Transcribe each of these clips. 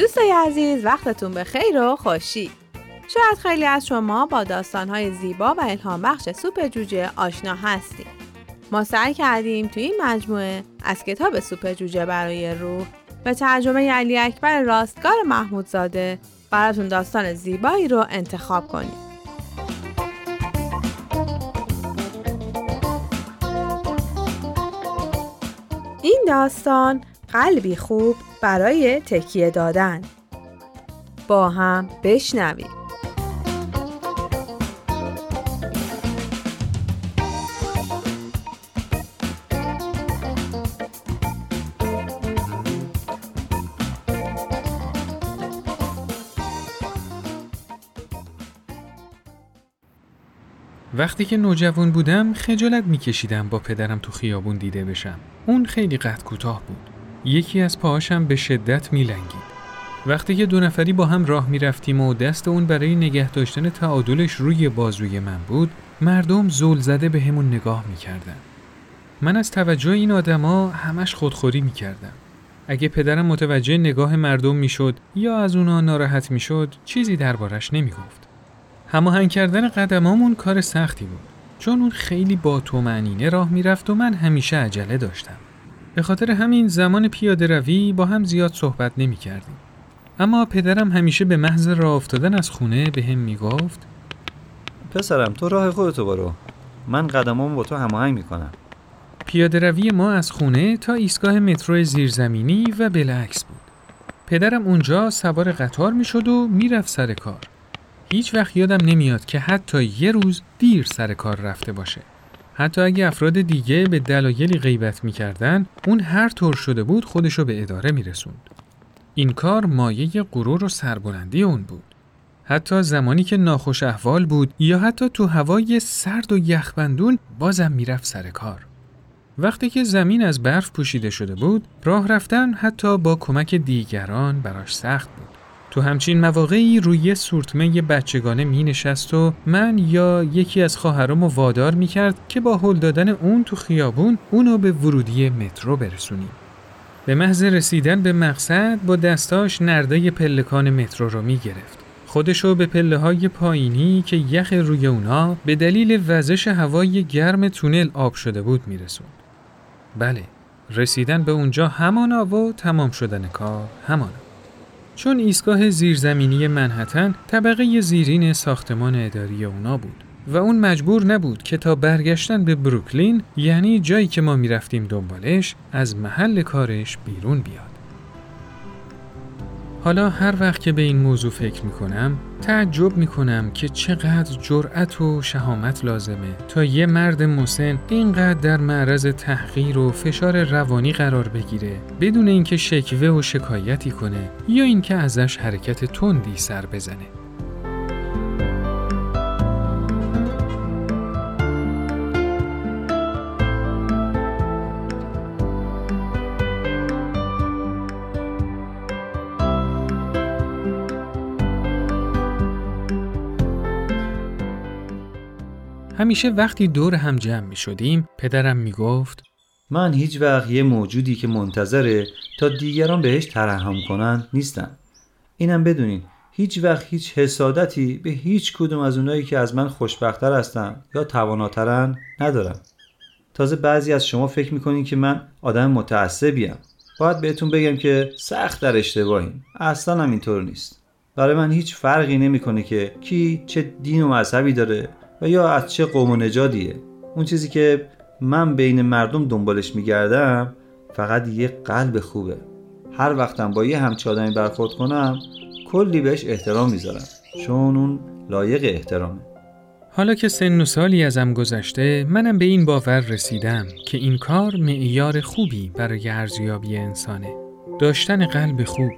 دوستای عزیز وقتتون به خیر و خوشی. شاید خیلی از شما با داستانهای زیبا و الهام بخش سوپ جوجه آشنا هستید. ما سعی کردیم توی این مجموعه از کتاب سوپ جوجه برای روح به ترجمه علی اکبر راستگار محمودزاده براتون داستان زیبایی رو انتخاب کنیم. این داستان قلبی خوب برای تکیه دادن با هم بشنویم وقتی که نوجوان بودم خجالت میکشیدم با پدرم تو خیابون دیده بشم. اون خیلی قد کوتاه بود. یکی از پاهاشم به شدت میلنگید. وقتی که دو نفری با هم راه می‌رفتیم و دست اون برای نگه داشتن تعادلش روی بازوی من بود، مردم زول زده به همون نگاه می‌کردن. من از توجه این آدما همش خودخوری می‌کردم. اگه پدرم متوجه نگاه مردم می‌شد یا از اونا ناراحت می‌شد، چیزی دربارش نمی‌گفت. هماهنگ کردن قدمامون کار سختی بود چون اون خیلی با تو راه می‌رفت و من همیشه عجله داشتم به خاطر همین زمان پیاده روی با هم زیاد صحبت نمی کردیم. اما پدرم همیشه به محض راه افتادن از خونه به هم می گفت پسرم تو راه خودتو برو من قدمامو با تو هماهنگ می‌کنم پیاده روی ما از خونه تا ایستگاه مترو زیرزمینی و بالعکس بود پدرم اونجا سوار قطار می‌شد و می‌رفت سر کار هیچ وقت یادم نمیاد که حتی یه روز دیر سر کار رفته باشه. حتی اگه افراد دیگه به دلایلی غیبت می‌کردن اون هر طور شده بود خودشو به اداره میرسوند. این کار مایه غرور و سربلندی اون بود. حتی زمانی که ناخوش احوال بود یا حتی تو هوای سرد و یخبندون بازم می‌رفت سر کار. وقتی که زمین از برف پوشیده شده بود، راه رفتن حتی با کمک دیگران براش سخت بود. تو همچین مواقعی روی سورتمه بچگانه می نشست و من یا یکی از خواهرامو وادار می کرد که با هل دادن اون تو خیابون اونو به ورودی مترو برسونیم. به محض رسیدن به مقصد با دستاش نرده پلکان مترو رو می گرفت. خودشو به پله های پایینی که یخ روی اونا به دلیل وزش هوای گرم تونل آب شده بود می رسوند. بله، رسیدن به اونجا همانا و تمام شدن کار همانا. چون ایستگاه زیرزمینی منحتن طبقه زیرین ساختمان اداری اونا بود و اون مجبور نبود که تا برگشتن به بروکلین یعنی جایی که ما می‌رفتیم دنبالش از محل کارش بیرون بیاد. حالا هر وقت که به این موضوع فکر می کنم تعجب می کنم که چقدر جرأت و شهامت لازمه تا یه مرد مسن اینقدر در معرض تحقیر و فشار روانی قرار بگیره بدون اینکه شکوه و شکایتی کنه یا اینکه ازش حرکت تندی سر بزنه. همیشه وقتی دور هم جمع می شدیم پدرم می گفت من هیچ وقت یه موجودی که منتظره تا دیگران بهش ترحم کنن نیستم. اینم بدونین هیچ وقت هیچ حسادتی به هیچ کدوم از اونایی که از من خوشبختتر هستن یا تواناترن ندارم. تازه بعضی از شما فکر می‌کنین که من آدم متعصبیم. باید بهتون بگم که سخت در اشتباهیم. اصلا هم اینطور نیست. برای من هیچ فرقی نمی‌کنه که کی چه دین و مذهبی داره و یا از چه قوم و نژادیه. اون چیزی که من بین مردم دنبالش میگردم فقط یه قلب خوبه. هر وقتم با یه همچه آدمی برخورد کنم کلی بهش احترام می‌ذارم. چون اون لایق احترامه. حالا که سن و سالی ازم گذشته منم به این باور رسیدم که این کار معیار خوبی برای ارزیابی انسانه. داشتن قلب خوب.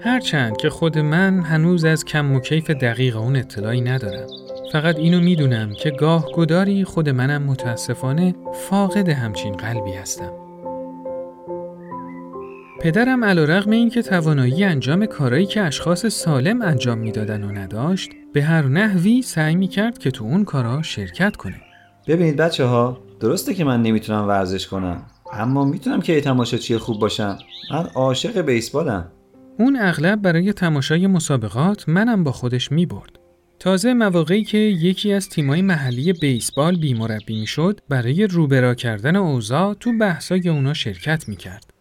هرچند که خود من هنوز از کم و کیف دقیق اون اطلاعی ندارم. فقط اینو می‌دونم که گاه گداری خود منم متاسفانه فاقد همچین قلبی هستم. پدرم علا رقم این که توانایی انجام کارایی که اشخاص سالم انجام می‌دادن و نداشت به هر نحوی سعی می‌کرد که تو اون کارا شرکت کنه. ببینید بچه ها درسته که من نمی‌تونم ورزش کنم اما می‌تونم که تماشاچی خوب باشم من عاشق بیسبالم اون اغلب برای تماشای مسابقات منم با خودش می برد. تازه مواقعی که یکی از تیمای محلی بیسبال بیمربی می شد برای روبرا کردن اوضاع تو بحثای اونا شرکت می کرد.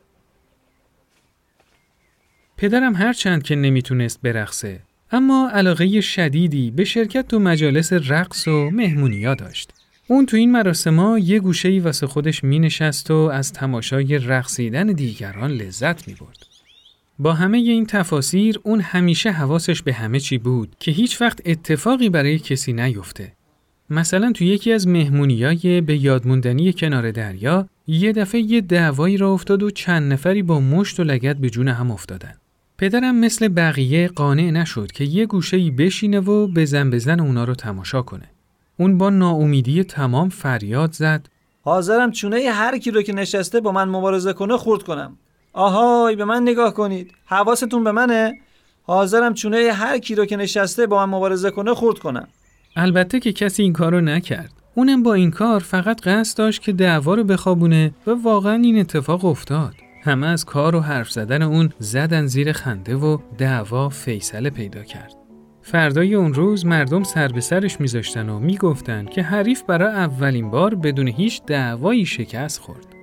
پدرم هرچند که نمی‌تونست برقصه اما علاقه شدیدی به شرکت تو مجالس رقص و مهمونیا داشت. اون تو این مراسم یه گوشه ای واسه خودش می نشست و از تماشای رقصیدن دیگران لذت می برد. با همه این تفاسیر اون همیشه حواسش به همه چی بود که هیچ وقت اتفاقی برای کسی نیفته. مثلا تو یکی از مهمونیای به یادموندنی کنار دریا یه دفعه یه دعوایی را افتاد و چند نفری با مشت و لگت به جون هم افتادن. پدرم مثل بقیه قانع نشد که یه گوشه بشینه و بزن بزن اونا رو تماشا کنه. اون با ناامیدی تمام فریاد زد حاضرم چونه هر کی رو که نشسته با من مبارزه کنه خورد کنم. آهای به من نگاه کنید. حواستون به منه؟ حاضرم چونه هر کی رو که نشسته با من مبارزه کنه خورد کنم. البته که کسی این کارو نکرد. اونم با این کار فقط قصد داشت که دعوا رو بخوابونه و واقعا این اتفاق افتاد. همه از کار و حرف زدن اون زدن زیر خنده و دعوا فیصله پیدا کرد. فردای اون روز مردم سر به سرش میذاشتن و می‌گفتن که حریف برای اولین بار بدون هیچ دعوایی شکست خورد.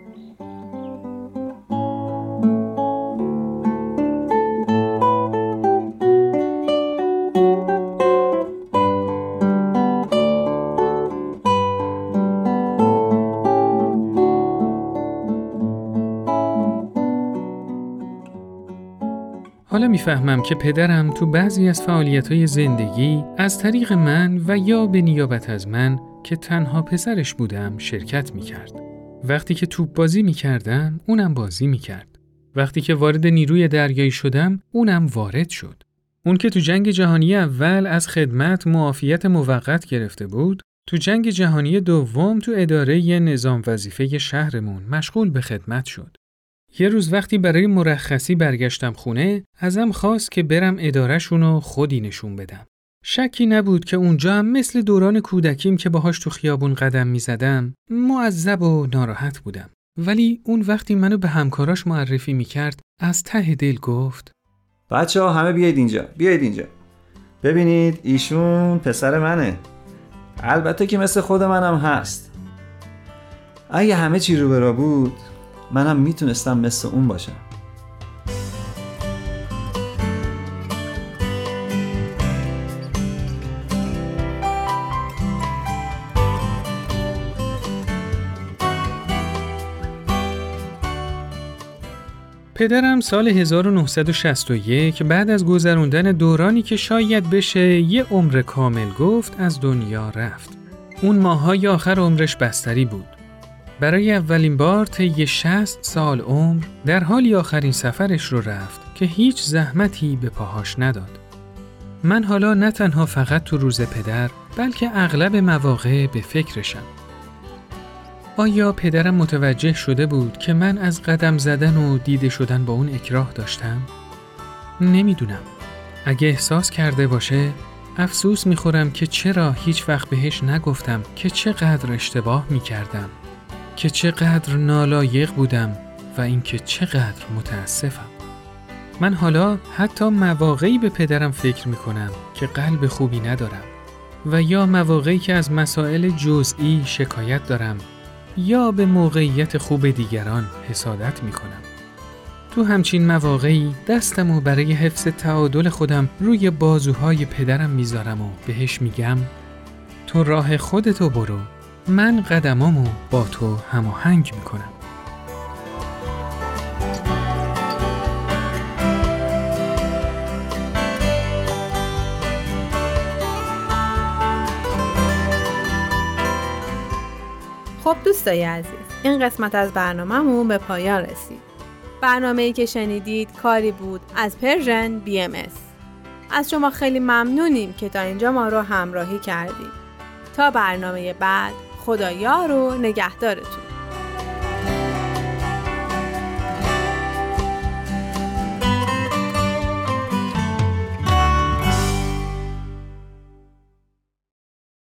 حالا می‌فهمم که پدرم تو بعضی از های زندگی از طریق من و یا به نیابت از من که تنها پسرش بودم شرکت می‌کرد. وقتی که توپ بازی می‌کردم اونم بازی می‌کرد. وقتی که وارد نیروی دریایی شدم اونم وارد شد. اون که تو جنگ جهانی اول از خدمت معافیت موقت گرفته بود تو جنگ جهانی دوم تو اداره نظام وظیفه شهرمون مشغول به خدمت شد. یه روز وقتی برای مرخصی برگشتم خونه ازم خواست که برم ادارهشون رو خودی نشون بدم. شکی نبود که اونجا هم مثل دوران کودکیم که باهاش تو خیابون قدم می زدم معذب و ناراحت بودم. ولی اون وقتی منو به همکاراش معرفی می کرد از ته دل گفت بچه ها همه بیاید اینجا بیاید اینجا ببینید ایشون پسر منه البته که مثل خود منم هست اگه همه چی رو برا بود منم می‌تونستم مثل اون باشم پدرم سال 1961 بعد از گذروندن دورانی که شاید بشه یه عمر کامل گفت از دنیا رفت. اون ماهای آخر عمرش بستری بود. برای اولین بار طی 60 سال عمر در حالی آخرین سفرش رو رفت که هیچ زحمتی به پاهاش نداد. من حالا نه تنها فقط تو روز پدر بلکه اغلب مواقع به فکرشم. آیا پدرم متوجه شده بود که من از قدم زدن و دیده شدن با اون اکراه داشتم؟ نمی‌دونم. اگه احساس کرده باشه افسوس می‌خورم که چرا هیچ وقت بهش نگفتم که چقدر اشتباه می‌کردم. که چقدر نالایق بودم و اینکه چقدر متاسفم. من حالا حتی مواقعی به پدرم فکر می کنم که قلب خوبی ندارم و یا مواقعی که از مسائل جزئی شکایت دارم یا به موقعیت خوب دیگران حسادت می کنم. تو همچین مواقعی دستم و برای حفظ تعادل خودم روی بازوهای پدرم می‌ذارم و بهش میگم تو راه خودتو برو من قدمامو با تو هماهنگ می‌کنم. خب دوستای عزیز این قسمت از برنامهمون به پایان رسید. برنامه ای که شنیدید کاری بود از پرژن بی ام از شما خیلی ممنونیم که تا اینجا ما رو همراهی کردید. تا برنامه بعد خدایا رو نگهدارتون.